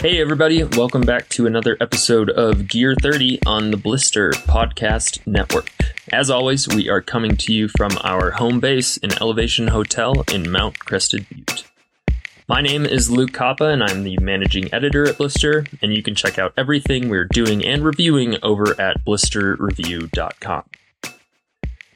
Hey, everybody, welcome back to another episode of Gear 30 on the Blister Podcast Network. As always, we are coming to you from our home base in Elevation Hotel in Mount Crested Butte. My name is Luke Koppa, and I'm the managing editor at Blister, and you can check out everything we're doing and reviewing over at blisterreview.com.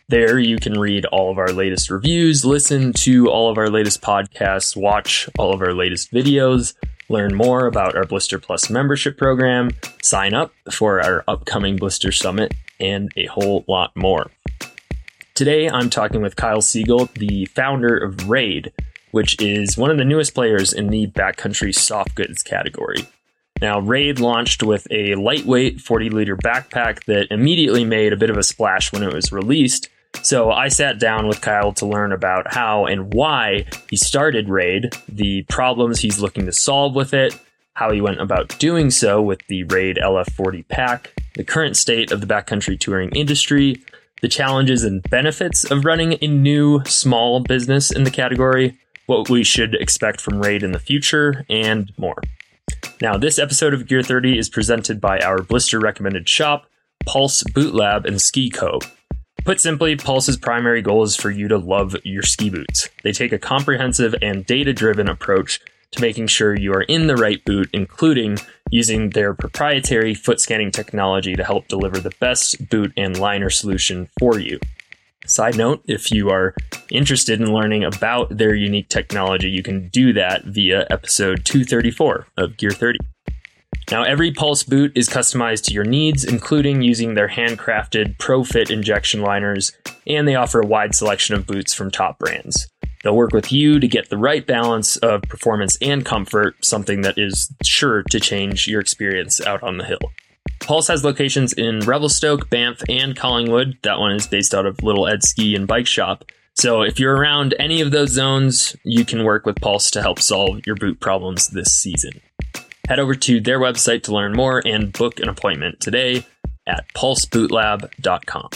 There, you can read all of our latest reviews, listen to all of our latest podcasts, watch all of our latest videos, learn more about our Blister Plus membership program, sign up for our upcoming Blister Summit, and a whole lot more. Today, I'm talking with Kyle Siegel, the founder of Raide, which is one of the newest players in the backcountry soft goods category. Now, Raide launched with a lightweight 40 liter backpack that immediately made a bit of a splash when it was released, so I sat down with Kyle to learn about how and why he started Raide, the problems he's looking to solve with it, how he went about doing so with the Raide LF40 pack, the current state of the backcountry touring industry, the challenges and benefits of running a new small business in the category, what we should expect from Raide in the future, and more. Now, this episode of Gear 30 is presented by our blister recommended shop, Pulse Boot Lab and Ski Co. Put simply, Pulse's primary goal is for you to love your ski boots. They take a comprehensive and data driven approach to making sure you are in the right boot, including using their proprietary foot scanning technology to help deliver the best boot and liner solution for you. Side note, if you are interested in learning about their unique technology, you can do that via episode 234 of Gear 30. Now, every Pulse boot is customized to your needs, including using their handcrafted ProFit injection liners, and they offer a wide selection of boots from top brands. They'll work with you to get the right balance of performance and comfort, something that is sure to change your experience out on the hill. Pulse has locations in Revelstoke, Banff, and Collingwood. That one is based out of Little Ed Ski and Bike Shop. So if you're around any of those zones, you can work with Pulse to help solve your boot problems this season. Head over to their website to learn more and book an appointment today at pulsebootlab.com.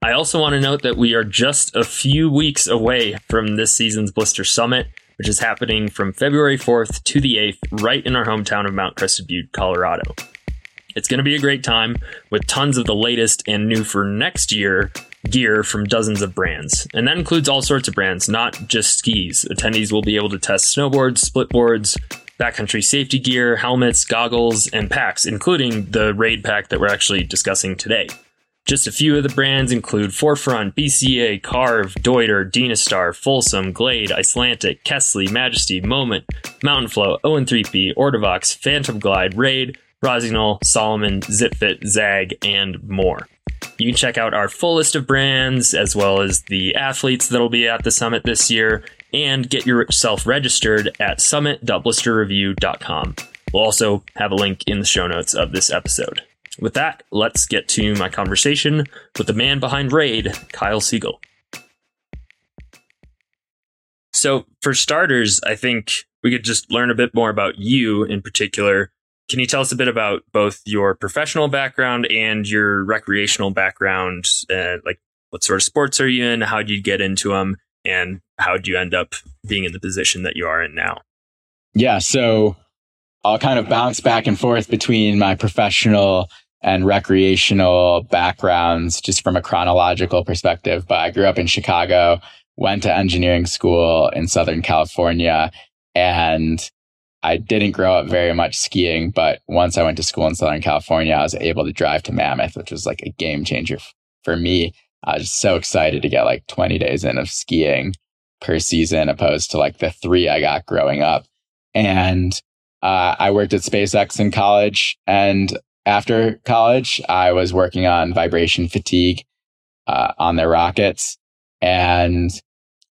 I also want to note that we are just a few weeks away from this season's Blister Summit, which is happening from February 4th to the 8th, right in our hometown of Mount Crested Butte, Colorado. It's going to be a great time with tons of the latest and new for next year gear from dozens of brands. And that includes all sorts of brands, not just skis. Attendees will be able to test snowboards, splitboards, backcountry safety gear, helmets, goggles, and packs, including the Raide pack that we're actually discussing today. Just a few of the brands include Forefront, BCA, Carve, Deuter, Dynastar, Folsom, Glade, Icelantic, Kästle, Majesty, Moment, Mountain Flow, Owen 3P, Ortovox, Phantom Glide, Raide, Rossignol, Salomon, ZipFit, Zag, and more. You can check out our full list of brands as well as the athletes that'll be at the summit this year and get yourself registered at summit.blisterreview.com. We'll also have a link in the show notes of this episode. With that, let's get to my conversation with the man behind Raide, Kyle Siegel. So, for starters, I think we could just learn a bit more about you in particular. Can you tell us a bit about both your professional background and your recreational background? Uh, like, what sort of sports are you in? How did you get into them? And how did you end up being in the position that you are in now? Yeah, so I'll kind of bounce back and forth between my professional and recreational backgrounds just from a chronological perspective. But I grew up in Chicago, went to engineering school in Southern California, and I didn't grow up very much skiing. But once I went to school in Southern California, I was able to drive to Mammoth, which was like a game changer for me. I was so excited to get like 20 days in of skiing per season opposed to like the three I got growing up. And uh, I worked at SpaceX in college. And after college, I was working on vibration fatigue uh, on their rockets and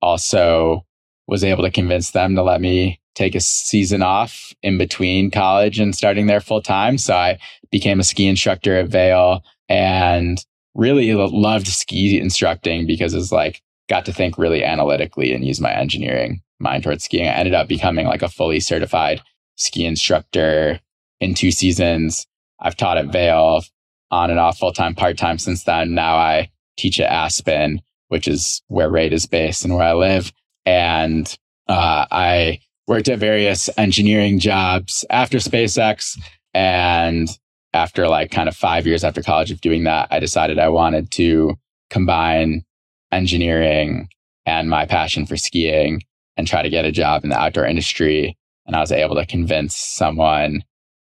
also was able to convince them to let me take a season off in between college and starting there full time. So I became a ski instructor at Vail and really loved ski instructing because it's like got to think really analytically and use my engineering mind towards skiing. I ended up becoming like a fully certified ski instructor in two seasons. I've taught at Vail on and off full time, part time since then. Now I teach at Aspen, which is where Raide is based and where I live. And uh, I worked at various engineering jobs after SpaceX. And after like kind of five years after college of doing that, I decided I wanted to combine engineering and my passion for skiing and try to get a job in the outdoor industry. And I was able to convince someone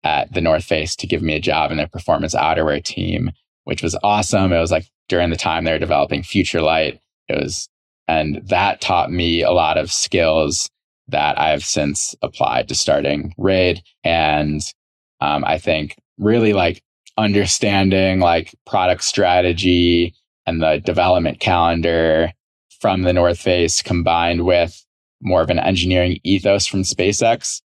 at the North Face to give me a job in their performance outerwear team, which was awesome. It was like during the time they were developing Future Light. It was, and that taught me a lot of skills that I've since applied to starting Raide. And um, I think really like understanding like product strategy and the development calendar from the North Face combined with more of an engineering ethos from SpaceX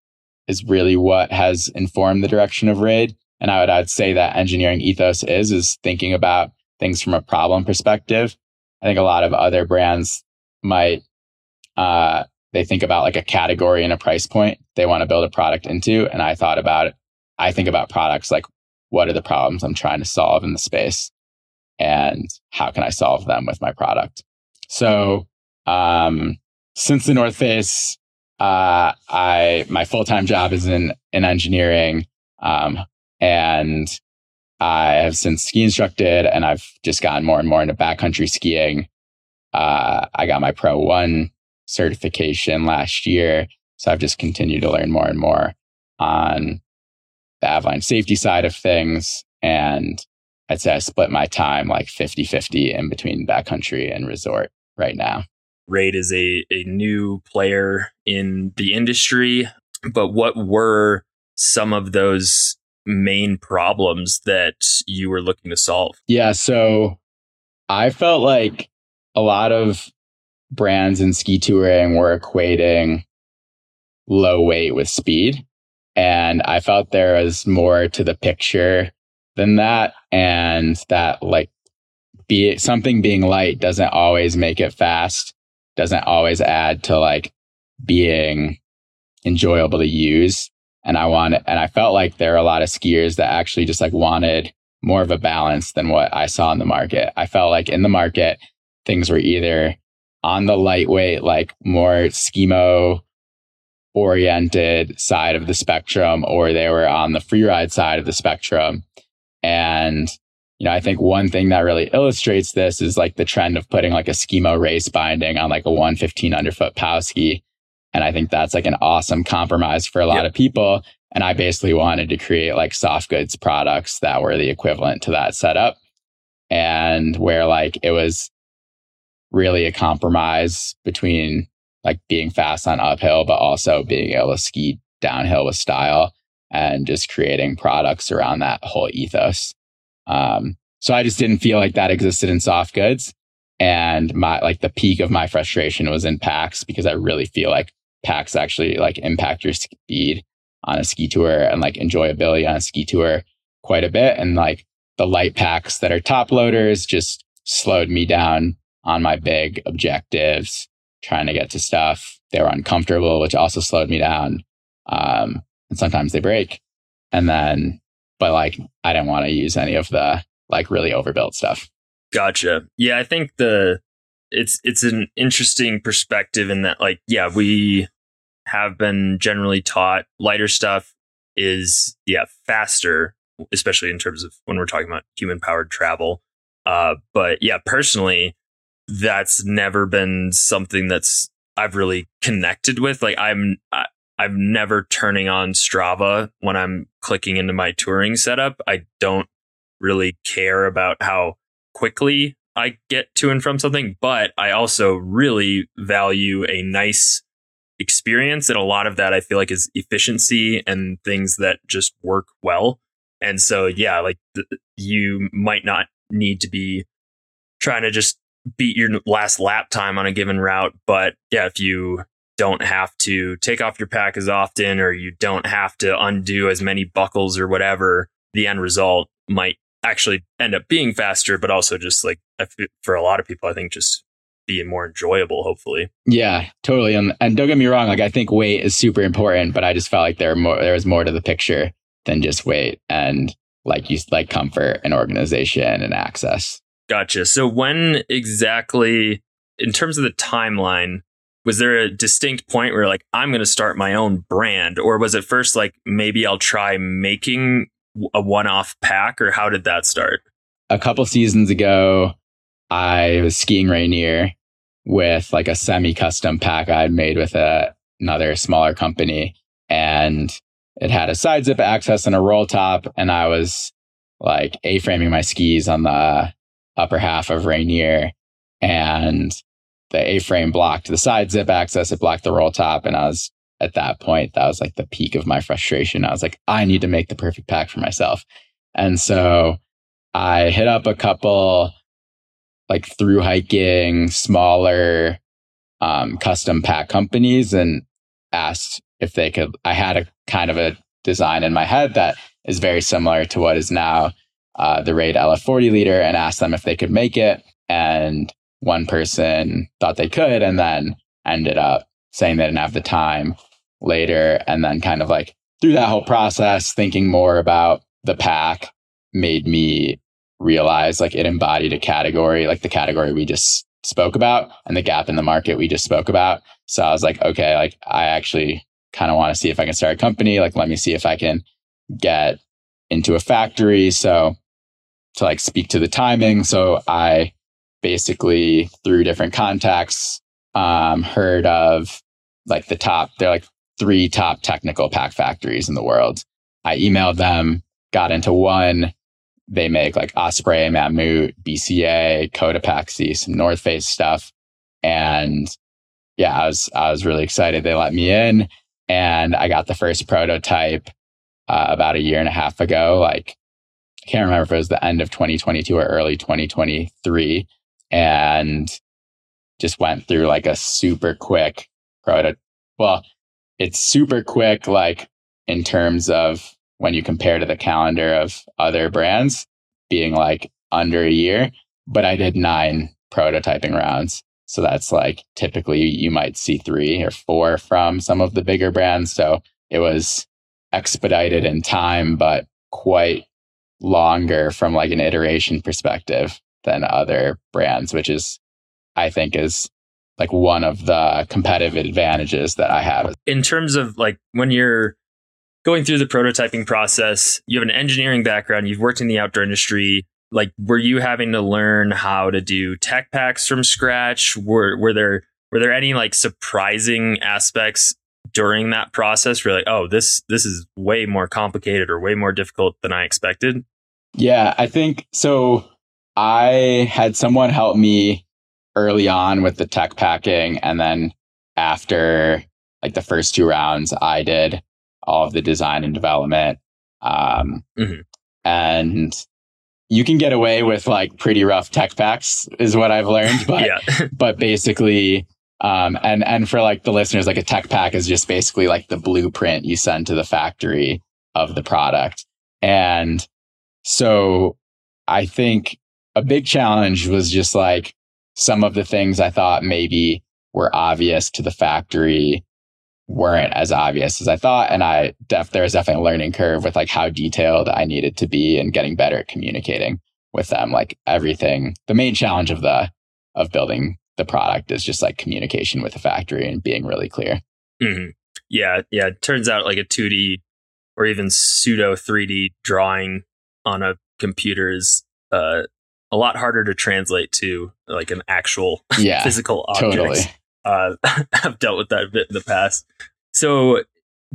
is really what has informed the direction of Raide. And I would, I'd say that engineering ethos is, is thinking about things from a problem perspective. I think a lot of other brands might, uh, they think about like a category and a price point they want to build a product into. And I thought about it. I think about products like what are the problems I'm trying to solve in the space and how can I solve them with my product? So, um, since the North Face, uh, I my full time job is in in engineering, um, and I have since ski instructed, and I've just gotten more and more into backcountry skiing. Uh, I got my Pro One certification last year, so I've just continued to learn more and more on the avalanche safety side of things, and I'd say I split my time like 50 50 in between backcountry and resort right now. Raide is a, a new player in the industry, but what were some of those main problems that you were looking to solve? Yeah, so I felt like a lot of brands in ski touring were equating low weight with speed. And I felt there was more to the picture than that. And that like be something being light doesn't always make it fast doesn't always add to like being enjoyable to use. And I want, and I felt like there are a lot of skiers that actually just like wanted more of a balance than what I saw in the market. I felt like in the market, things were either on the lightweight, like more skimo oriented side of the spectrum, or they were on the freeride side of the spectrum. And you know, I think one thing that really illustrates this is like the trend of putting like a skimo race binding on like a 115 underfoot pow ski. And I think that's like an awesome compromise for a lot yep. of people. And I basically wanted to create like soft goods products that were the equivalent to that setup and where like it was really a compromise between like being fast on uphill, but also being able to ski downhill with style and just creating products around that whole ethos. Um, so I just didn't feel like that existed in soft goods. And my, like the peak of my frustration was in packs because I really feel like packs actually like impact your speed on a ski tour and like enjoyability on a ski tour quite a bit. And like the light packs that are top loaders just slowed me down on my big objectives, trying to get to stuff. They were uncomfortable, which also slowed me down. Um, and sometimes they break. And then but like I didn't want to use any of the like really overbuilt stuff. Gotcha. Yeah, I think the it's it's an interesting perspective in that like yeah, we have been generally taught lighter stuff is yeah, faster, especially in terms of when we're talking about human powered travel. Uh but yeah, personally that's never been something that's I've really connected with. Like I'm I, I'm never turning on Strava when I'm clicking into my touring setup. I don't really care about how quickly I get to and from something, but I also really value a nice experience. And a lot of that I feel like is efficiency and things that just work well. And so, yeah, like th- you might not need to be trying to just beat your last lap time on a given route. But yeah, if you don't have to take off your pack as often or you don't have to undo as many buckles or whatever, the end result might actually end up being faster, but also just like for a lot of people, I think just being more enjoyable, hopefully. Yeah, totally. And, and don't get me wrong, like I think weight is super important, but I just felt like there more there was more to the picture than just weight and like you like comfort and organization and access. Gotcha. So when exactly in terms of the timeline, was there a distinct point where like I'm going to start my own brand? Or was it first like maybe I'll try making a one-off pack? Or how did that start? A couple seasons ago, I was skiing Rainier with like a semi-custom pack I had made with a, another smaller company. And it had a side zip access and a roll top. And I was like A-framing my skis on the upper half of Rainier. And the A-frame blocked the side zip access, it blocked the roll top, and I was at that point, that was like the peak of my frustration. I was like, I need to make the perfect pack for myself. And so I hit up a couple like through hiking, smaller um, custom pack companies and asked if they could. I had a kind of a design in my head that is very similar to what is now uh, the Raide LF40 leader and asked them if they could make it. And one person thought they could and then ended up saying they didn't have the time later. And then kind of like through that whole process, thinking more about the pack made me realize like it embodied a category, like the category we just spoke about and the gap in the market we just spoke about. So I was like, okay, like I actually kind of want to see if I can start a company. Like, let me see if I can get into a factory. So to like speak to the timing. So I basically through different contacts um, heard of like the top they're like three top technical pack factories in the world. I emailed them got into one. They make like osprey mammut bca cotopaxi some north face stuff. And yeah i was i was really excited. They let me in and i got the first prototype uh, about a year and a half ago. Like I can't remember if it was the end of 2022 or early 2023 and just went through like a super quick prototype. Well, it's super quick, like in terms of when you compare to the calendar of other brands being like under a year, but I did nine prototyping rounds. So that's like typically you might see three or four from some of the bigger brands. So it was expedited in time, but quite longer from like an iteration perspective than other brands, which is, I think, is like one of the competitive advantages that I have. In terms of like when you're going through the prototyping process, you have an engineering background, you've worked in the outdoor industry. Like, were you having to learn how to do tech packs from scratch? Were were there were there any like surprising aspects during that process? Where like, oh, this this is way more complicated or way more difficult than I expected. Yeah, I think so. I had someone help me early on with the tech packing. And then after like the first two rounds, I did all of the design and development. Um, mm-hmm. And you can get away with like pretty rough tech packs, is what I've learned. But, yeah. but basically, um, and, and for like the listeners, like a tech pack is just basically like the blueprint you send to the factory of the product. And so I think a big challenge was just like some of the things I thought maybe were obvious to the factory weren't as obvious as I thought. And I def there was definitely a learning curve with like how detailed I needed to be and getting better at communicating with them. Like everything, the main challenge of the of building the product is just like communication with the factory and being really clear. Mm-hmm. Yeah, yeah. It turns out like a 2D or even pseudo 3D drawing on a computer is uh, a lot harder to translate to like an actual yeah, physical object. Totally. Uh, I've dealt with that a bit in the past. So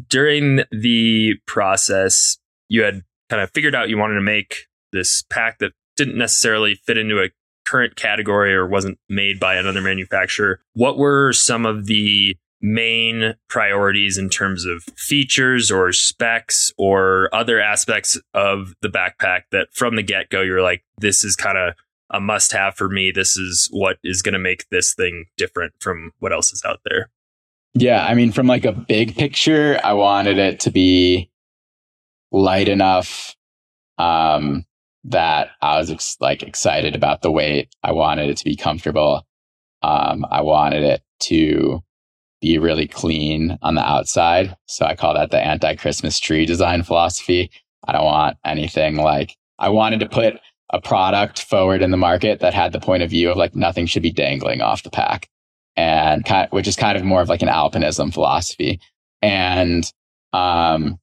during the process, you had kind of figured out you wanted to make this pack that didn't necessarily fit into a current category or wasn't made by another manufacturer. What were some of the main priorities in terms of features or specs or other aspects of the backpack that from the get go you're like, this is kind of a must have for me. This is what is going to make this thing different from what else is out there. Yeah. I mean, from like a big picture, I wanted it to be light enough um, that I was ex- like excited about the weight. I wanted it to be comfortable. Um, I wanted it to be really clean on the outside. So I call that the anti Christmas tree design philosophy. I don't want anything like, I wanted to put a product forward in the market that had the point of view of like nothing should be dangling off the pack. and kind of, which is kind of more of like an alpinism philosophy. And um,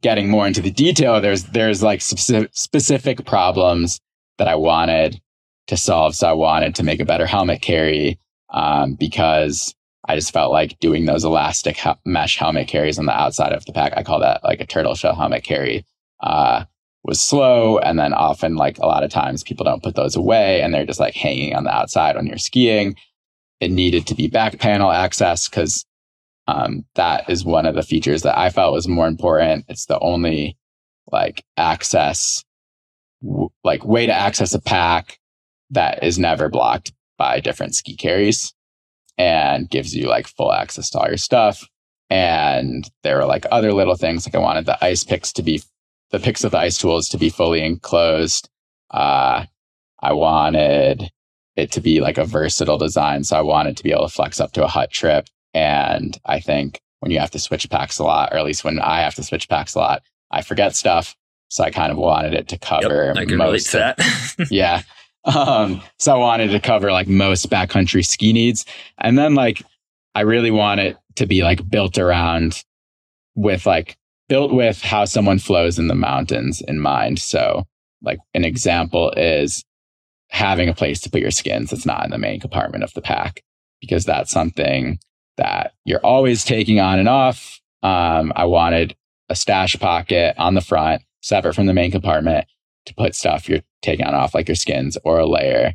getting more into the detail, there's there's like specific, specific problems that I wanted to solve. So I wanted to make a better helmet carry um, because I just felt like doing those elastic mesh helmet carries on the outside of the pack. I call that like a turtle shell helmet carry. Uh, was slow. And then often, like a lot of times, people don't put those away and they're just like hanging on the outside when you're skiing. It needed to be back panel access because um, that is one of the features that I felt was more important. It's the only like access, w- like way to access a pack that is never blocked by different ski carries and gives you like full access to all your stuff. And there were like other little things like I wanted the ice picks to be the picks of the ice tools to be fully enclosed. Uh, I wanted it to be like a versatile design. So I wanted to be able to flex up to a hut trip. And I think when you have to switch packs a lot, or at least when I have to switch packs a lot, I forget stuff. So I kind of wanted it to cover yep, I can most relate to that. yeah. Um, so I wanted to cover like most backcountry ski needs. And then like I really want it to be like built around with like built with how someone flows in the mountains in mind. So, like an example is having a place to put your skins that's not in the main compartment of the pack, because that's something that you're always taking on and off. Um, I wanted a stash pocket on the front, separate from the main compartment, to put stuff you're taking off, like your skins or a layer.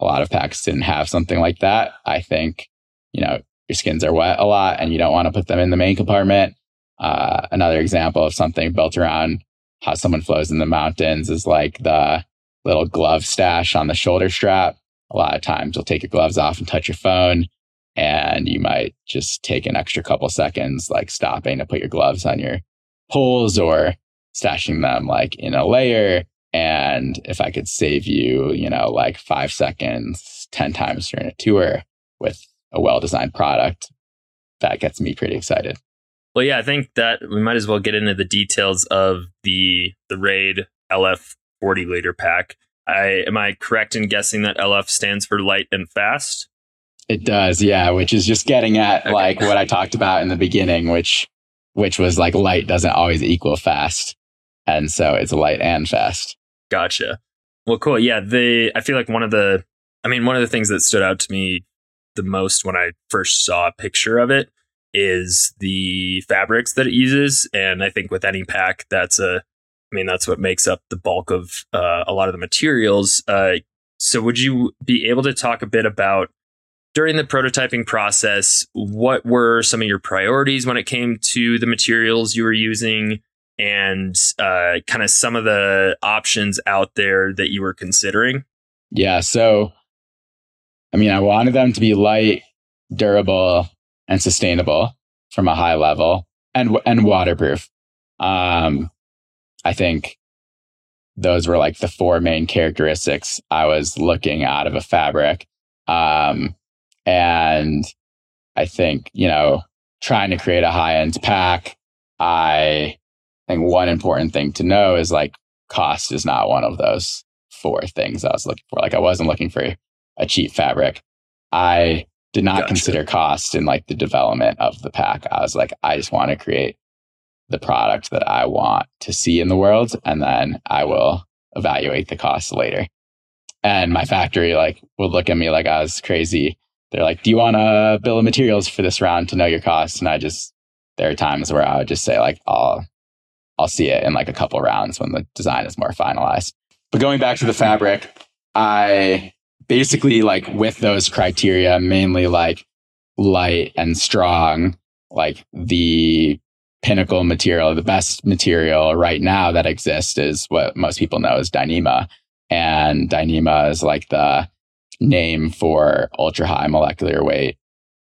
A lot of packs didn't have something like that. I think, you know, your skins are wet a lot and you don't want to put them in the main compartment. Uh, another example of something built around how someone flows in the mountains is like the little glove stash on the shoulder strap. A lot of times you'll take your gloves off and touch your phone and you might just take an extra couple seconds, like stopping to put your gloves on your poles or stashing them like in a layer. And if I could save you, you know, like five seconds, 10 times during a tour with a well designed product, that gets me pretty excited. Well, yeah, I think that we might as well get into the details of the the Raide LF 40 liter pack. I am I correct in guessing that LF stands for light and fast? It does, yeah, which is just getting at okay. like what I talked about in the beginning, which which was like light doesn't always equal fast. And so it's light and fast. Gotcha. Well, cool. Yeah, the I feel like one of the I mean, one of the things that stood out to me the most when I first saw a picture of it is the fabrics that it uses. And I think with any pack, that's a, I mean, that's what makes up the bulk of uh, a lot of the materials. Uh, so, would you be able to talk a bit about during the prototyping process, what were some of your priorities when it came to the materials you were using and uh, kind of some of the options out there that you were considering? Yeah. So, I mean, I wanted them to be light, durable, and sustainable from a high level and and waterproof. Um, I think those were like the four main characteristics I was looking out of a fabric. Um, and I think, you know, trying to create a high end pack, I think one important thing to know is like cost is not one of those four things I was looking for. Like I wasn't looking for a cheap fabric. I did not gotcha. consider cost in like the development of the pack. I was like, I just want to create the product that I want to see in the world, and then I will evaluate the cost later. And my factory like would look at me like I was crazy. They're like, "Do you want a bill of materials for this round to know your cost?" And I just there are times where I would just say like, "I'll I'll see it in like a couple rounds when the design is more finalized." But going back to the fabric, I basically like with those criteria, mainly like light and strong, like the pinnacle material, the best material right now that exists is what most people know as Dyneema. And Dyneema is like the name for ultra high molecular weight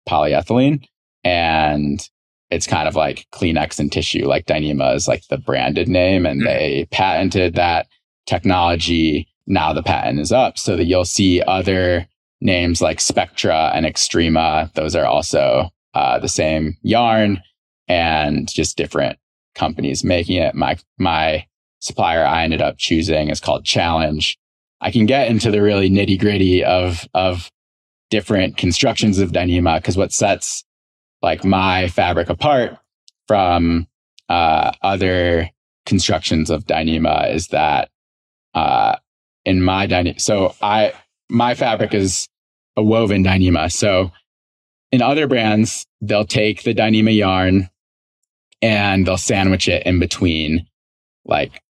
polyethylene. And it's kind of like Kleenex and tissue. Like Dyneema is like the branded name and mm-hmm. they patented that technology now the patent is up so that you'll see other names like Spectra and Extrema. Those are also uh, the same yarn and just different companies making it. My, my supplier I ended up choosing is called Challenge. I can get into the really nitty gritty of, of different constructions of Dyneema because what sets like my fabric apart from uh, other constructions of Dyneema is that uh, in my Dyneema, so I my fabric is a woven Dyneema. So in other brands, they'll take the Dyneema yarn and they'll sandwich it in between like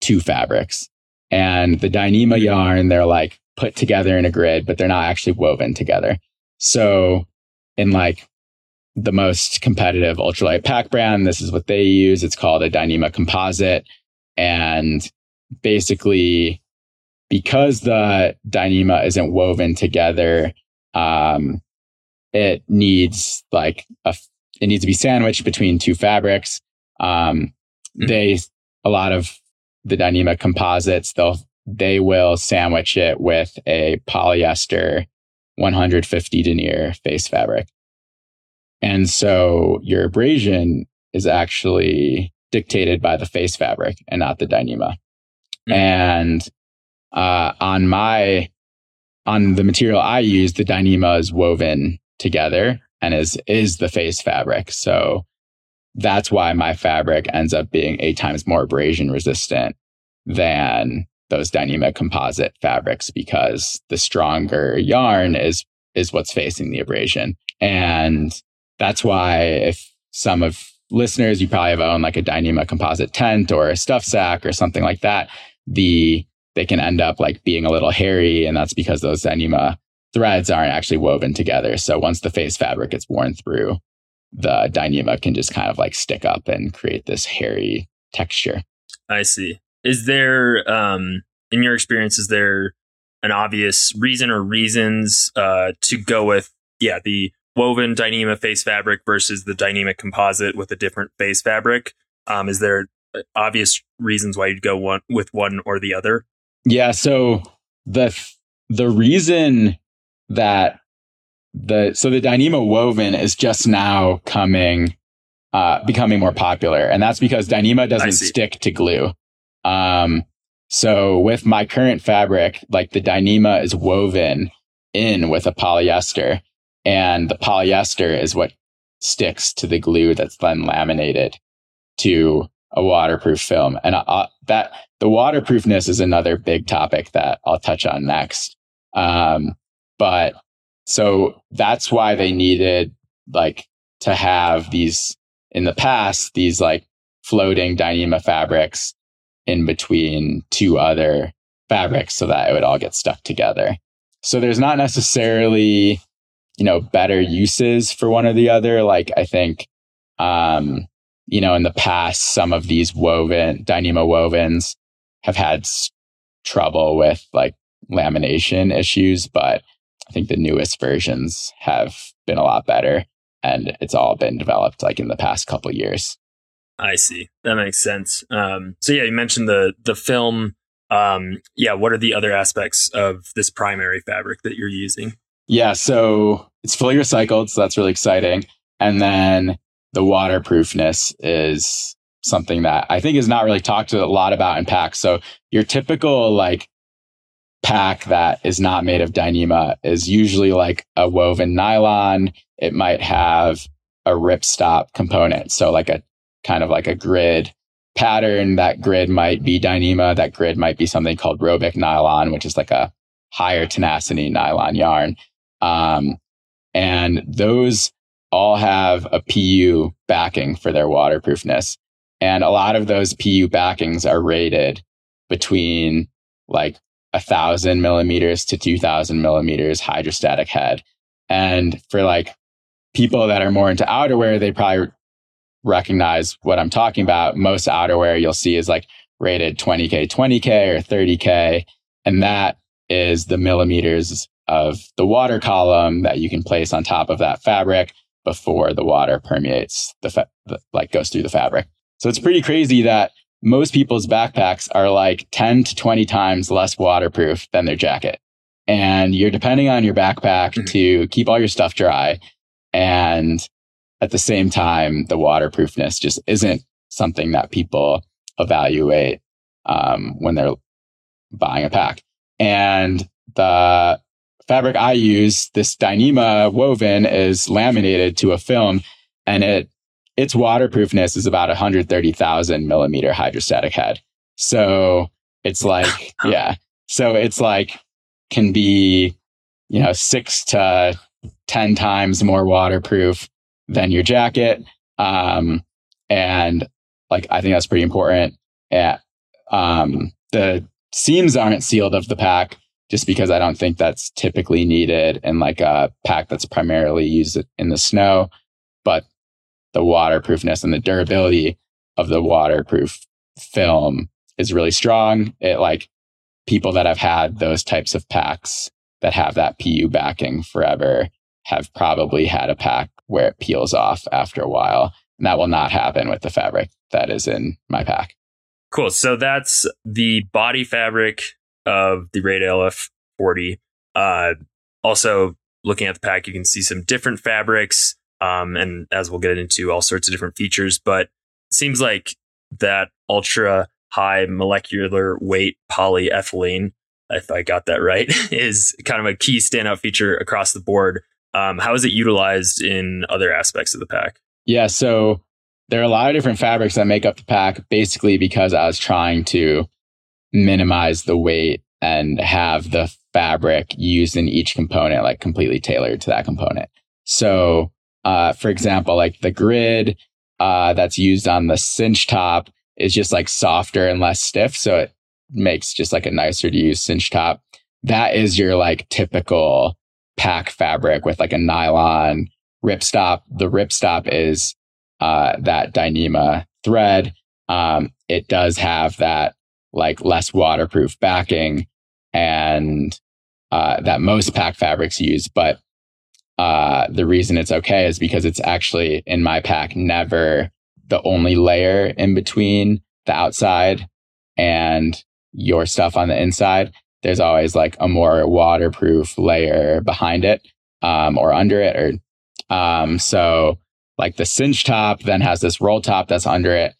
two fabrics. And the Dyneema yarn, they're like put together in a grid, but they're not actually woven together. So in like the most competitive ultralight pack brand, this is what they use. It's called a Dyneema composite. And basically, because the Dyneema isn't woven together, um, it needs like a, it needs to be sandwiched between two fabrics. Um, mm-hmm. they, a lot of the Dyneema composites, they'll, they will sandwich it with a polyester 150 denier face fabric. And so your abrasion is actually dictated by the face fabric and not the Dyneema. Mm-hmm. And uh, on my on the material I use, the Dyneema is woven together and is is the face fabric. So that's why my fabric ends up being eight times more abrasion resistant than those Dyneema composite fabrics because the stronger yarn is is what's facing the abrasion. And that's why if some of listeners, you probably have owned like a Dyneema composite tent or a stuff sack or something like that, the they can end up like being a little hairy. And that's because those Dyneema threads aren't actually woven together. So once the face fabric gets worn through, the Dyneema can just kind of like stick up and create this hairy texture. I see. Is there, um, in your experience, is there an obvious reason or reasons uh, to go with, yeah, the woven Dyneema face fabric versus the Dyneema composite with a different face fabric? Um, is there uh, obvious reasons why you'd go one with one or the other? Yeah. So the the reason that the so the Dyneema woven is just now coming uh, becoming more popular, and that's because Dyneema doesn't stick to glue. Um, so with my current fabric, like the Dyneema is woven in with a polyester, and the polyester is what sticks to the glue that's then laminated to a waterproof film. And uh, that the waterproofness is another big topic that I'll touch on next. Um, but so that's why they needed like to have these in the past, these like floating Dyneema fabrics in between two other fabrics so that it would all get stuck together. So there's not necessarily, you know, better uses for one or the other. Like I think, um, you know, in the past, some of these woven Dyneema wovens have had s- trouble with like lamination issues, but I think the newest versions have been a lot better and it's all been developed like in the past couple years. I see. That makes sense. Um, so yeah, you mentioned the the film. Um, yeah, what are the other aspects of this primary fabric that you're using? Yeah, so it's fully recycled, so that's really exciting. And then the waterproofness is something that I think is not really talked a lot about in packs. So your typical like pack that is not made of Dyneema is usually like a woven nylon. It might have a ripstop component. So like a kind of like a grid pattern. That grid might be Dyneema. That grid might be something called Robic nylon, which is like a higher tenacity nylon yarn. Um, and those all have a PU backing for their waterproofness. And a lot of those PU backings are rated between like a thousand millimeters to 2000 millimeters hydrostatic head. And for like people that are more into outerwear, they probably recognize what I'm talking about. Most outerwear you'll see is like rated 20K, 20K or 30K. And that is the millimeters of the water column that you can place on top of that fabric before the water permeates the, fa- the like goes through the fabric. So it's pretty crazy that most people's backpacks are like 10 to 20 times less waterproof than their jacket. And you're depending on your backpack mm-hmm. to keep all your stuff dry. And at the same time, the waterproofness just isn't something that people evaluate um, when they're buying a pack. And the fabric I use, this Dyneema woven is laminated to a film and it, its waterproofness is about 130,000 millimeter hydrostatic head. So it's like, yeah. So it's like, can be, you know, six to 10 times more waterproof than your jacket. Um, and like, I think that's pretty important. Yeah. Um, the seams aren't sealed of the pack just because I don't think that's typically needed in like a pack that's primarily used in the snow. But the waterproofness and the durability of the waterproof film is really strong. It like people that have had those types of packs that have that PU backing forever have probably had a pack where it peels off after a while. And that will not happen with the fabric that is in my pack. Cool. So that's the body fabric of the Raide LF 40. Uh, also, looking at the pack, you can see some different fabrics. Um, and as we'll get into all sorts of different features, but it seems like that ultra high molecular weight polyethylene, if I got that right, is kind of a key standout feature across the board. Um, how is it utilized in other aspects of the pack? Yeah, so there are a lot of different fabrics that make up the pack, basically because I was trying to minimize the weight and have the fabric used in each component, like completely tailored to that component. So, uh, for example, like the grid uh, that's used on the cinch top is just like softer and less stiff. So it makes just like a nicer to use cinch top. That is your like typical pack fabric with like a nylon ripstop. The ripstop is uh, that Dyneema thread. Um, it does have that like less waterproof backing and uh, that most pack fabrics use. But uh, the reason it's okay is because it's actually in my pack never the only layer in between the outside and your stuff on the inside. There's always like a more waterproof layer behind it um, or under it. Or um, so like the cinch top then has this roll top that's under it.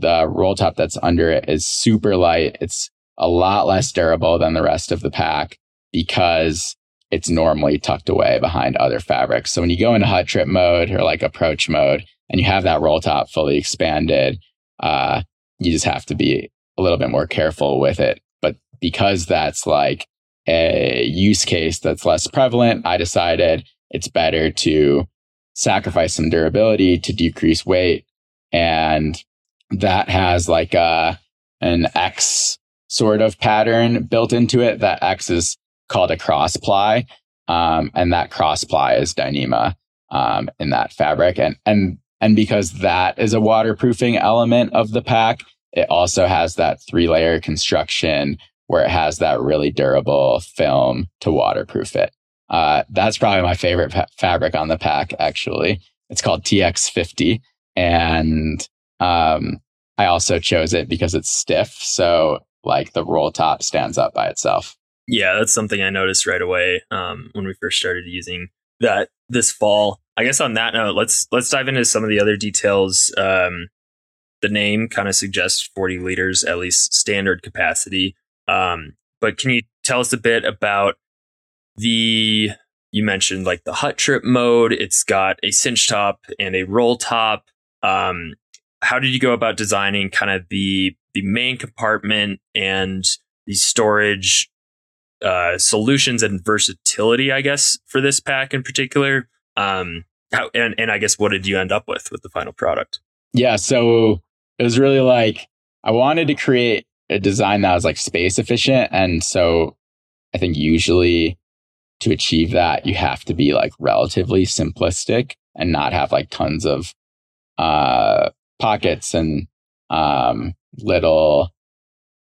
The roll top that's under it is super light. It's a lot less durable than the rest of the pack because it's normally tucked away behind other fabrics. So when you go into hut trip mode or like approach mode and you have that roll top fully expanded, uh, you just have to be a little bit more careful with it. But because that's like a use case that's less prevalent, I decided it's better to sacrifice some durability to decrease weight. And that has like a, an X sort of pattern built into it. That X is called a cross ply. Um, and that cross ply is Dyneema, um, in that fabric. And, and, and because that is a waterproofing element of the pack, it also has that three layer construction where it has that really durable film to waterproof it. Uh, that's probably my favorite fa- fabric on the pack, actually. It's called TX50. And um, I also chose it because it's stiff. So, like, the roll top stands up by itself. Yeah, that's something I noticed right away um, when we first started using that this fall. I guess on that note, let's let's dive into some of the other details. Um, the name kind of suggests 40 liters, at least standard capacity. Um, but can you tell us a bit about the you mentioned like the hut trip mode it's got a cinch top and a roll top um, how did you go about designing kind of the the main compartment and the storage uh, solutions and versatility i guess for this pack in particular? Um, how and, and i guess what did you end up with with the final product? Yeah so it was really like i wanted to create a design that was like space efficient and so i think usually to achieve that, you have to be like relatively simplistic and not have like tons of uh, pockets and um, little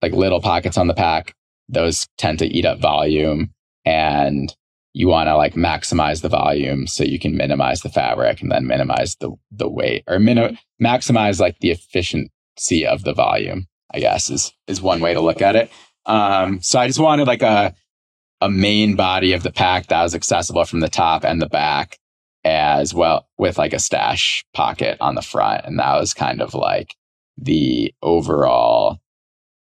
like little pockets on the pack. Those tend to eat up volume. And you want to like maximize the volume so you can minimize the fabric and then minimize the the weight or min- maximize like the efficiency of the volume i guess is is one way to look at it. Um so i just wanted like a a main body of the pack that was accessible from the top and the back as well with like a stash pocket on the front. And that was kind of like the overall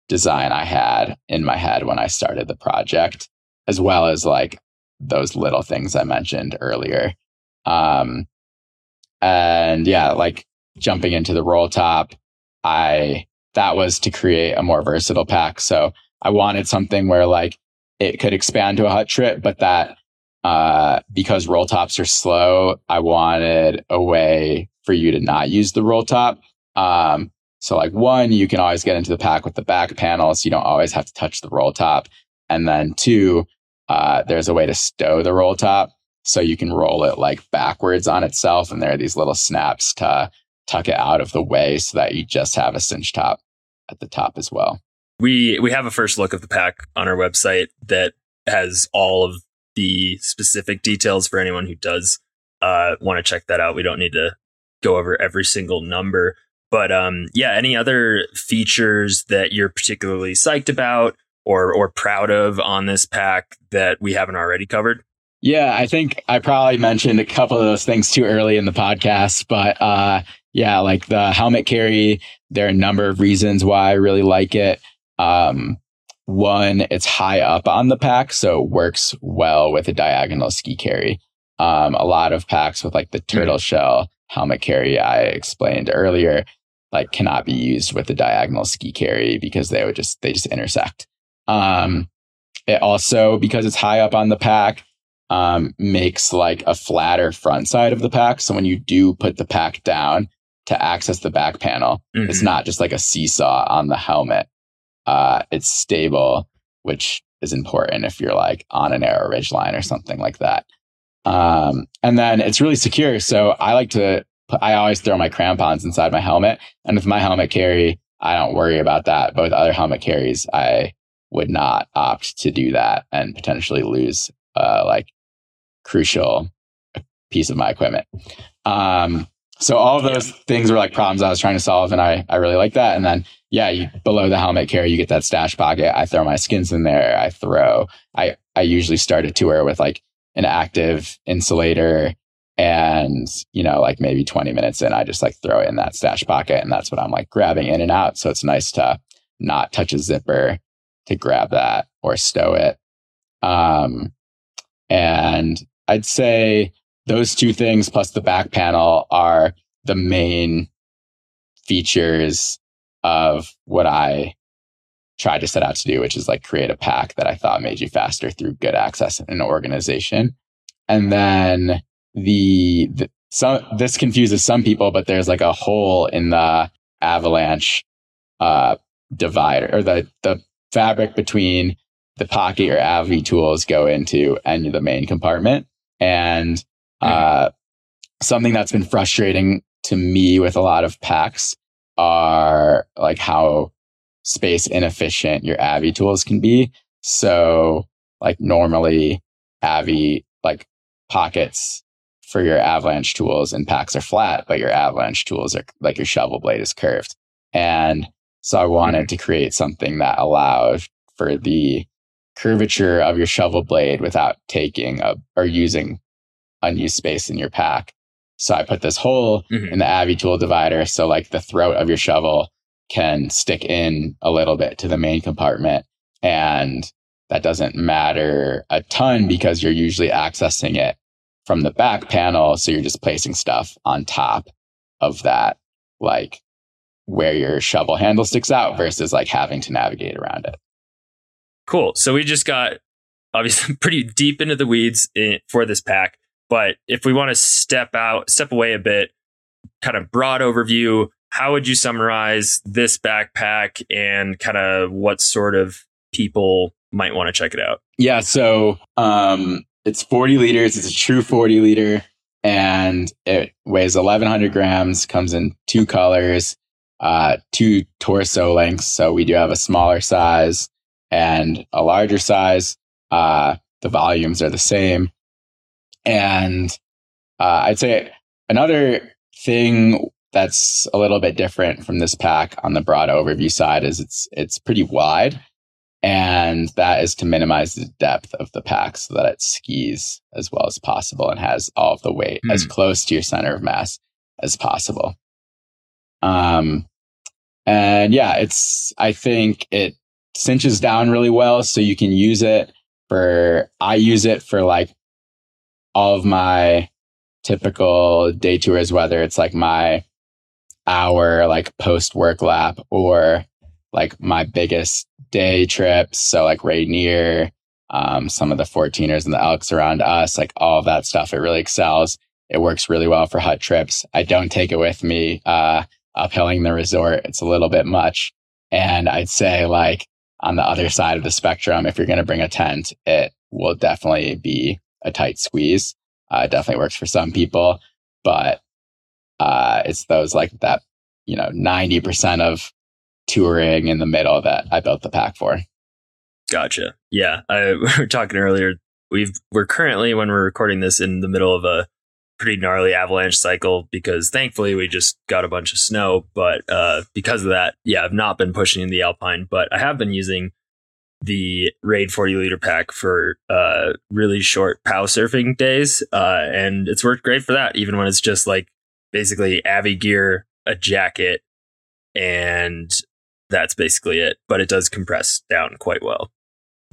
design I had in my head when I started the project, as well as like those little things I mentioned earlier. Um, and yeah, like jumping into the roll top, I, that was to create a more versatile pack. So I wanted something where like it could expand to a hut trip, but that, uh, because roll tops are slow, I wanted a way for you to not use the roll top. Um, so like one, you can always get into the pack with the back panel. So you don't always have to touch the roll top. And then two, uh, there's a way to stow the roll top. So you can roll it like backwards on itself. And there are these little snaps to tuck it out of the way so that you just have a cinch top at the top as well. We we have a first look of the pack on our website that has all of the specific details for anyone who does uh, want to check that out. We don't need to go over every single number, but um, yeah, any other features that you're particularly psyched about or or proud of on this pack that we haven't already covered? Yeah, I think I probably mentioned a couple of those things too early in the podcast, but uh, yeah, like the helmet carry, there are a number of reasons why I really like it. Um, one, it's high up on the pack, so it works well with a diagonal ski carry. Um, a lot of packs with like the turtle mm-hmm. shell helmet carry I explained earlier, like cannot be used with the diagonal ski carry because they would just they just intersect. Um, it also because it's high up on the pack um, makes like a flatter front side of the pack. So when you do put the pack down to access the back panel, mm-hmm. it's not just like a seesaw on the helmet. Uh, it's stable, which is important if you're like on an narrow ridge line or something like that. Um, and then it's really secure. So I like to, I always throw my crampons inside my helmet. And with my helmet carry, I don't worry about that. But with other helmet carries, I would not opt to do that and potentially lose uh, like crucial piece of my equipment. Um, so all of those things were like problems I was trying to solve, and I I really like that. And then yeah, you, below the helmet carry, you get that stash pocket. I throw my skins in there. I throw. I I usually start a tour with like an active insulator, and you know like maybe 20 minutes in, I just like throw it in that stash pocket, and that's what I'm like grabbing in and out. So it's nice to not touch a zipper to grab that or stow it. Um, and I'd say those two things plus the back panel are the main features of what I tried to set out to do, which is like create a pack that I thought made you faster through good access and organization. And then the, the some this confuses some people, but there's like a hole in the avalanche uh divider or the the fabric between the pocket or Avi tools go into and the main compartment. And uh, something that's been frustrating to me with a lot of packs are like how space inefficient your AV tools can be. So like normally AV like pockets for your avalanche tools and packs are flat, but your avalanche tools are like your shovel blade is curved. And so I wanted to create something that allowed for the curvature of your shovel blade without taking a, or using unused space in your pack. So I put this hole mm-hmm. in the AV tool divider. So like the throat of your shovel can stick in a little bit to the main compartment. And that doesn't matter a ton because you're usually accessing it from the back panel. So you're just placing stuff on top of that, like where your shovel handle sticks out versus like having to navigate around it. Cool. So we just got obviously pretty deep into the weeds in, for this pack. But if we want to step out, step away a bit, kind of broad overview, how would you summarize this backpack and kind of what sort of people might want to check it out? Yeah. So um, it's 40 liters. It's a true 40 liter and it weighs 1100 grams, comes in two colors, uh, two torso lengths. So we do have a smaller size and a larger size. Uh, the volumes are the same. And uh, I'd say another thing that's a little bit different from this pack on the broad overview side is it's it's pretty wide, and that is to minimize the depth of the pack so that it skis as well as possible and has all of the weight mm. as hmm. close to your center of mass as possible. Um, and yeah, it's I think it cinches down really well, so you can use it for I use it for like all of my typical day tours, whether it's like my hour like post work lap or like my biggest day trips. So like Rainier, um, some of the 14ers and the elks around us, like all of that stuff. It really excels. It works really well for hut trips. I don't take it with me, uh, uphilling the resort. It's a little bit much. And I'd say like on the other side of the spectrum, if you're going to bring a tent, it will definitely be a tight squeeze. Uh, it definitely works for some people, but uh, it's those like that, you know, 90% of touring in the middle that I built the pack for. Gotcha. Yeah. I, we were talking earlier. We've, we're currently, when we're recording this, in the middle of a pretty gnarly avalanche cycle because thankfully we just got a bunch of snow. But uh, because of that, yeah, I've not been pushing in the Alpine, but I have been using the Raide 40 liter pack for uh, really short POW surfing days. Uh, and it's worked great for that, even when it's just like basically Avi gear, a jacket, and that's basically it. But it does compress down quite well.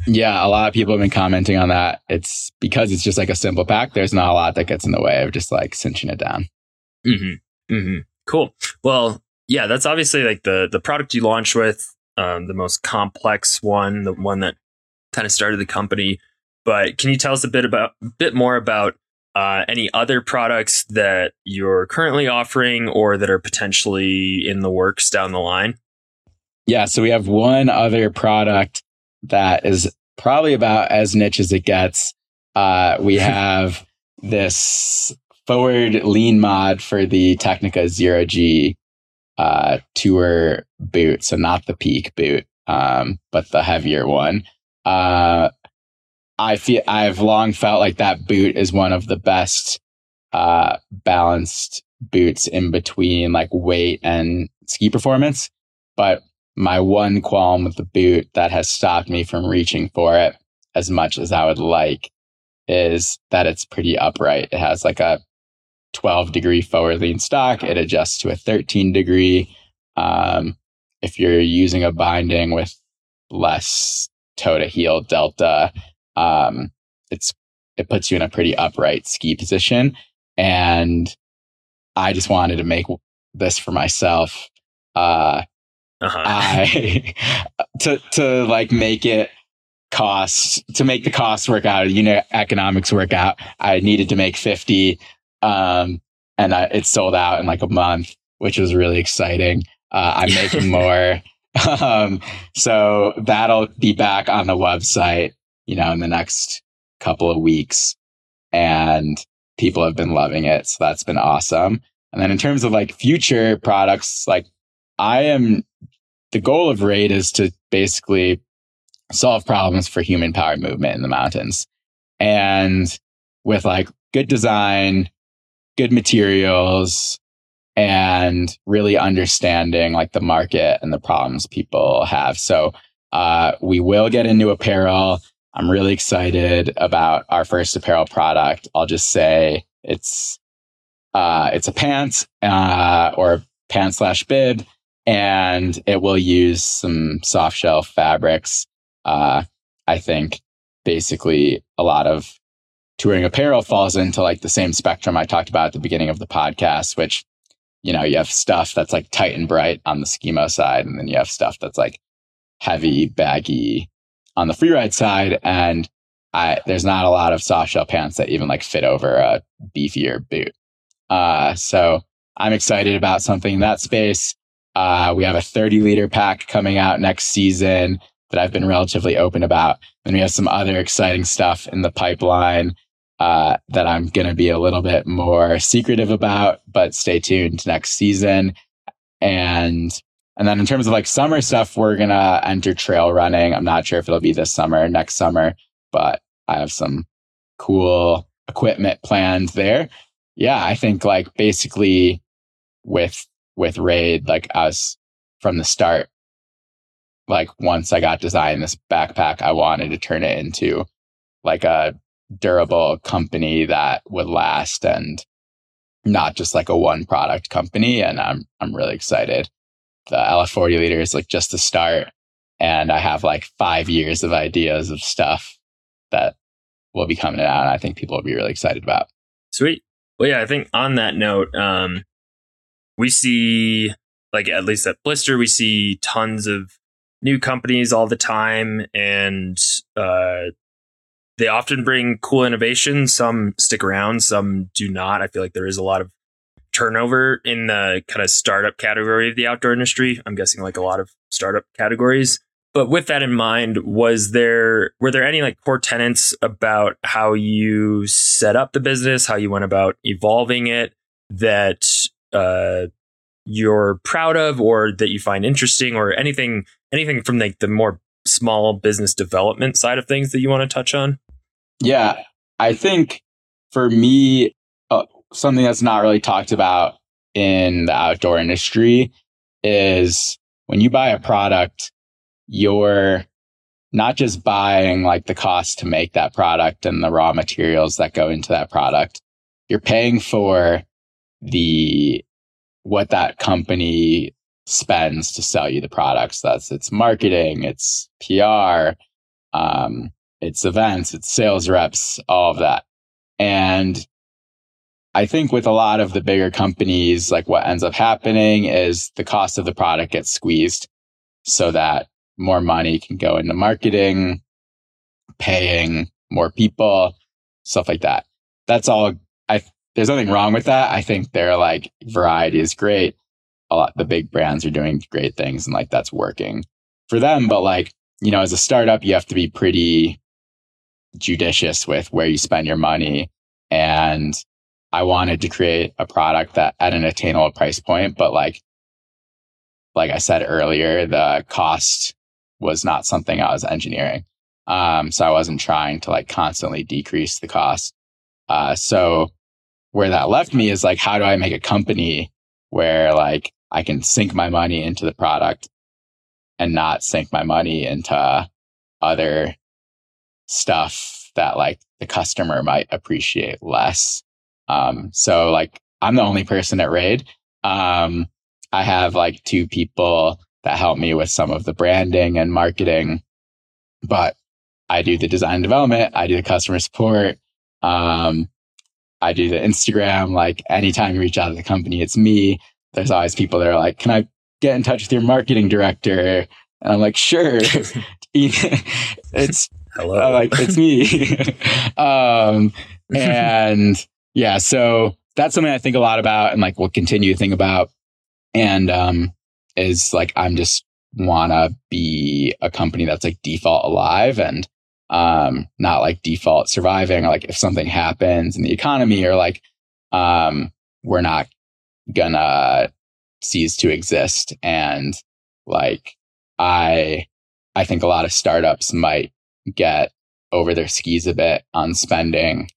Yeah, a lot of people have been commenting on that. It's because it's just like a simple pack. There's not a lot that gets in the way of just like cinching it down. Mm-hmm. Mm-hmm. Cool. Well, yeah, that's obviously like the the product you launched with, um, the most complex one, the one that kind of started the company. But can you tell us a bit about a bit more about uh, any other products that you're currently offering or that are potentially in the works down the line? Yeah, so we have one other product that is probably about as niche as it gets. Uh, we have this forward lean mod for the Tecnica Zero G uh, tour boot. So not the peak boot, um, but the heavier one. Uh, I feel I've long felt like that boot is one of the best uh, balanced boots in between like weight and ski performance. But my one qualm with the boot that has stopped me from reaching for it as much as I would like is that it's pretty upright. It has like a 12 degree forward lean stock. It adjusts to a 13 degree. Um, if you're using a binding with less toe to heel delta, um, it's it puts you in a pretty upright ski position. And I just wanted to make this for myself. Uh, uh-huh. I to to like make it cost to make the cost work out, you know, economics work out. I needed to make fifty, um, and I, it sold out in like a month, which was really exciting. Uh, I'm making more. um, so that'll be back on the website you know, in the next couple of weeks. And people have been loving it. So that's been awesome. And then in terms of like future products, like I am, the goal of Raide is to basically solve problems for human powered movement in the mountains. And with like good design, good materials, and really understanding like the market and the problems people have. So, uh, we will get into apparel. I'm really excited about our first apparel product. I'll just say it's uh, it's a pants uh, or pants slash bib, and it will use some soft shell fabrics. Uh, I think basically a lot of touring apparel falls into like the same spectrum I talked about at the beginning of the podcast, which you know you have stuff that's like tight and bright on the skimo side, and then you have stuff that's like heavy, baggy, on the freeride side, and I, there's not a lot of soft shell pants that even like fit over a beefier boot. Uh, so I'm excited about something in that space. Uh, we have a 30 liter pack coming out next season that I've been relatively open about. And we have some other exciting stuff in the pipeline uh, that I'm going to be a little bit more secretive about, but stay tuned next season. And and then in terms of like summer stuff, we're going to enter trail running. I'm not sure if it'll be this summer, next summer, but I have some cool equipment planned there. Yeah, I think like basically with with Raide, like us from the start, like once I got designed this backpack, I wanted to turn it into like a durable company that would last and not just like a one product company. And I'm I'm really excited the LF40 liter is like just the start. And I have like five years of ideas of stuff that will be coming out. And I think people will be really excited about. Sweet. Well, yeah, I think on that note, um, we see like at least at Blister, we see tons of new companies all the time, and uh, they often bring cool innovation. Some stick around, some do not. I feel like there is a lot of turnover in the kind of startup category of the outdoor industry. I'm guessing like a lot of startup categories. But with that in mind, was there were there any like core tenets about how you set up the business, how you went about evolving it that uh, you're proud of or that you find interesting or anything anything from like the more small business development side of things that you want to touch on? Yeah, I think for me, uh, something that's not really talked about in the outdoor industry is when you buy a product, you're not just buying like the cost to make that product and the raw materials that go into that product. You're paying for the what that company spends to sell you the products. That's its marketing, its PR, um, its events, its sales reps, all of that. And I think with a lot of the bigger companies, like what ends up happening is the cost of the product gets squeezed so that more money can go into marketing, paying more people, stuff like that. That's all. I there's nothing wrong with that. I think their like variety is great. A lot the big brands are doing great things and like that's working for them. But like, you know, as a startup, you have to be pretty judicious with where you spend your money. And I wanted to create a product that at an attainable price point, but like like I said earlier, the cost was not something I was engineering. Um, so I wasn't trying to like constantly decrease the cost. Uh, so where that left me is like, how do I make a company where like I can sink my money into the product and not sink my money into other stuff that like the customer might appreciate less. Um, so like I'm the only person at Raide. Um, I have like two people that help me with some of the branding and marketing. But I do the design development, I do the customer support, um, I do the Instagram. Like anytime you reach out to the company, it's me. There's always people that are like, "Can I get in touch with your marketing director?" And I'm like, "Sure." it's hello, like it's me. um, and yeah, so that's something I think a lot about, and like we will continue to think about. And um, is like I'm just want to be a company that's like default alive and um not like default surviving or like if something happens in the economy or like um we're not gonna cease to exist and like I I think a lot of startups might get over their skis a bit on spending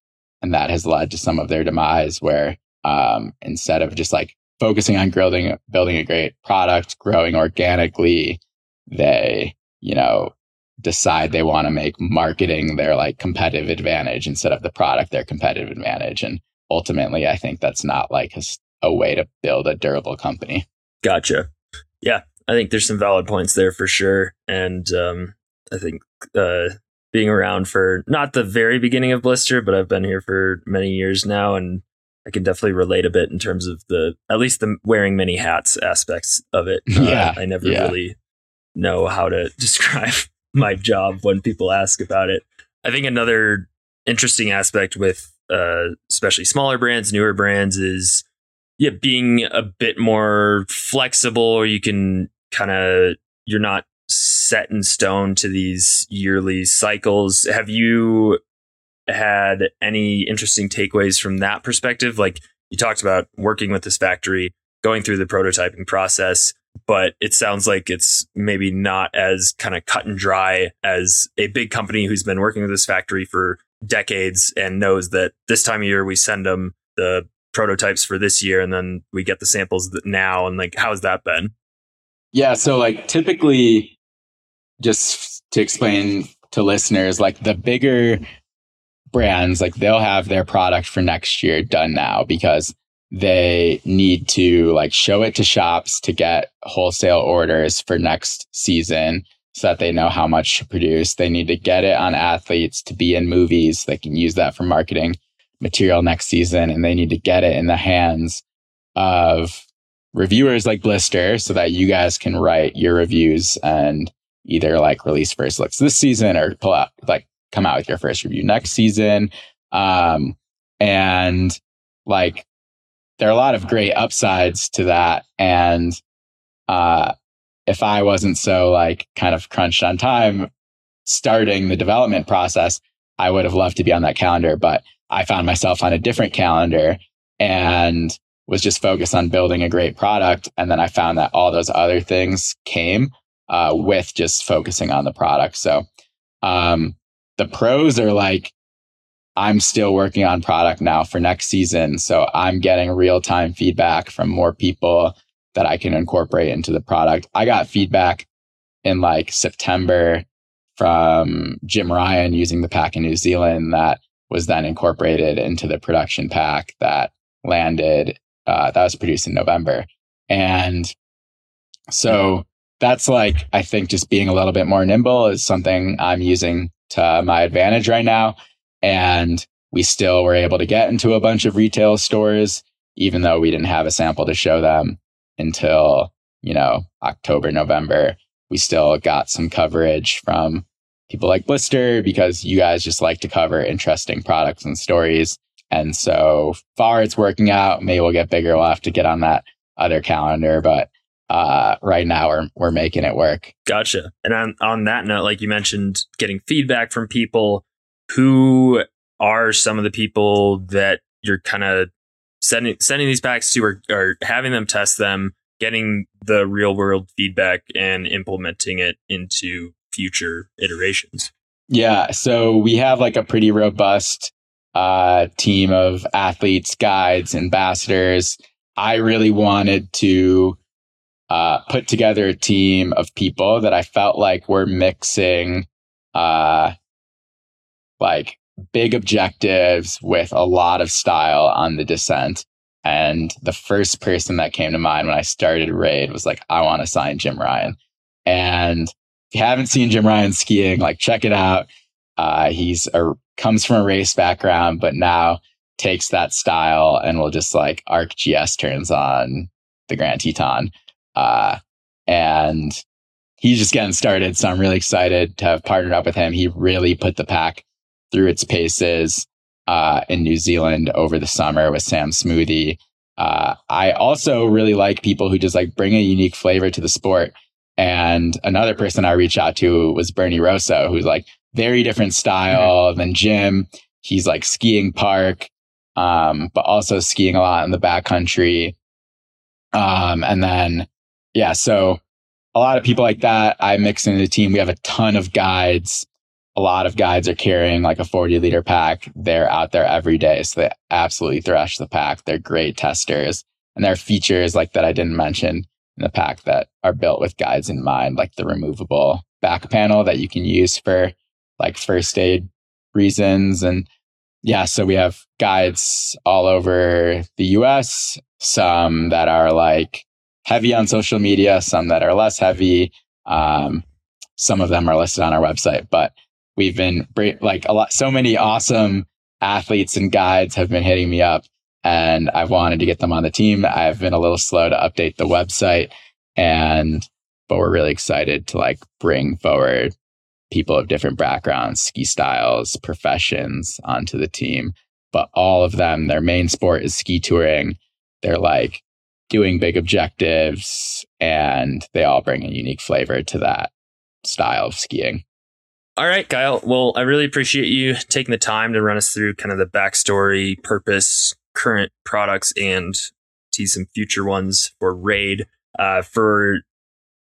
and that has led to some of their demise where um instead of just like focusing on building building a great product, growing organically, they, you know, decide they want to make marketing their like competitive advantage instead of the product their competitive advantage. And ultimately, I think that's not like a, a way to build a durable company. Gotcha. Yeah, I think there's some valid points there for sure. And um, I think uh, being around for not the very beginning of Blister, but I've been here for many years now and I can definitely relate a bit in terms of the at least the wearing many hats aspects of it. Yeah, uh, I never yeah. really know how to describe my job when people ask about it. I think another interesting aspect with uh, especially smaller brands, newer brands is yeah, being a bit more flexible or you can kind of you're not set in stone to these yearly cycles. Have you had any interesting takeaways from that perspective? Like you talked about working with this factory, going through the prototyping process, but it sounds like it's maybe not as kind of cut and dry as a big company who's been working with this factory for decades and knows that this time of year we send them the prototypes for this year and then we get the samples now and like how's that been yeah so like typically just to explain to listeners like the bigger brands like they'll have their product for next year done now because they need to like show it to shops to get wholesale orders for next season so that they know how much to produce. They need to get it on athletes to be in movies. They can use that for marketing material next season and they need to get it in the hands of reviewers like Blister so that you guys can write your reviews and either like release first looks this season or pull out like come out with your first review next season. Um, and like there are a lot of great upsides to that. And uh, if I wasn't so like kind of crunched on time starting the development process, I would have loved to be on that calendar. But I found myself on a different calendar and was just focused on building a great product. And then I found that all those other things came uh, with just focusing on the product. So um, the pros are like, I'm still working on product now for next season. So I'm getting real time feedback from more people that I can incorporate into the product. I got feedback in like September from Jim Ryan using the pack in New Zealand that was then incorporated into the production pack that landed, uh, that was produced in November. And so that's like, I think just being a little bit more nimble is something I'm using to my advantage right now. And we still were able to get into a bunch of retail stores, even though we didn't have a sample to show them until, you know, October, November. We still got some coverage from people like Blister because you guys just like to cover interesting products and stories. And so far it's working out. Maybe we'll get bigger. We'll have to get on that other calendar, but uh, right now we're, we're making it work. Gotcha. And on, on that note, like you mentioned, getting feedback from people who are some of the people that you're kind of sending, sending these packs to or, or having them test them, getting the real world feedback and implementing it into future iterations? Yeah. So we have like a pretty robust uh, team of athletes, guides, ambassadors. I really wanted to uh, put together a team of people that I felt like were mixing uh, like big objectives with a lot of style on the descent. And the first person that came to mind when I started Raide was like, I want to sign Jim Ryan. And if you haven't seen Jim Ryan skiing, like check it out. Uh, he's a, comes from a race background, but now takes that style and will just like ArcGS turns on the Grand Teton. Uh, and he's just getting started. So I'm really excited to have partnered up with him. He really put the pack through its paces uh, in New Zealand over the summer with Sam Smoothy. Uh, I also really like people who just like bring a unique flavor to the sport. And another person I reached out to was Bernie Rosow, who's like very different style mm-hmm. than Jim. He's like skiing park, um, but also skiing a lot in the backcountry. Um, and then, yeah, so a lot of people like that I mix into the team. We have a ton of guides. A lot of guides are carrying like a 40 liter pack. They're out there every day. So they absolutely thrash the pack. They're great testers. And there are features like that I didn't mention in the pack that are built with guides in mind, like the removable back panel that you can use for like first aid reasons. And yeah, so we have guides all over the US, some that are like heavy on social media, some that are less heavy. Um, some of them are listed on our website, but we've been like a lot, so many awesome athletes and guides have been hitting me up and I've wanted to get them on the team. I've been a little slow to update the website and, but we're really excited to like bring forward people of different backgrounds, ski styles, professions onto the team. But all of them, their main sport is ski touring. They're like doing big objectives and they all bring a unique flavor to that style of skiing. All right, Kyle. Well, I really appreciate you taking the time to run us through kind of the backstory, purpose, current products and see some future ones for Raide. Uh, for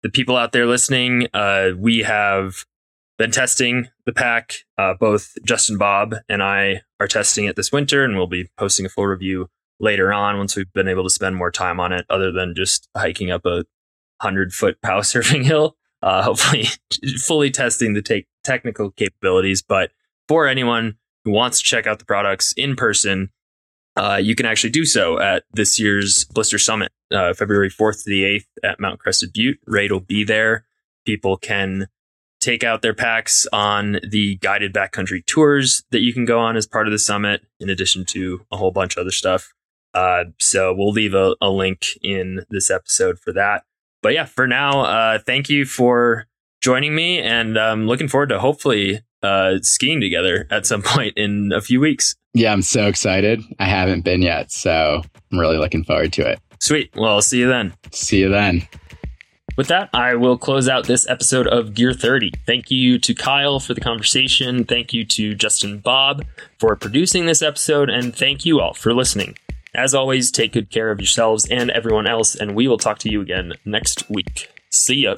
the people out there listening, uh, we have been testing the pack. Uh, both Justin Bobb and I are testing it this winter, and we'll be posting a full review later on once we've been able to spend more time on it, other than just hiking up a hundred foot pow surfing hill. Uh, hopefully, fully testing the te- technical capabilities. But for anyone who wants to check out the products in person, uh, you can actually do so at this year's Blister Summit, uh, February 4th to the 8th at Mount Crested Butte. Raide will be there. People can take out their packs on the guided backcountry tours that you can go on as part of the summit, in addition to a whole bunch of other stuff. Uh, so we'll leave a, a, link in this episode for that. But yeah, for now, uh, thank you for joining me, and I'm um, looking forward to hopefully uh, skiing together at some point in a few weeks. Yeah, I'm so excited. I haven't been yet, so I'm really looking forward to it. Sweet. Well, I'll see you then. See you then. With that, I will close out this episode of Gear 30. Thank you to Kyle for the conversation. Thank you to Justin Bobb for producing this episode. And thank you all for listening. As always, take good care of yourselves and everyone else. And we will talk to you again next week. See ya.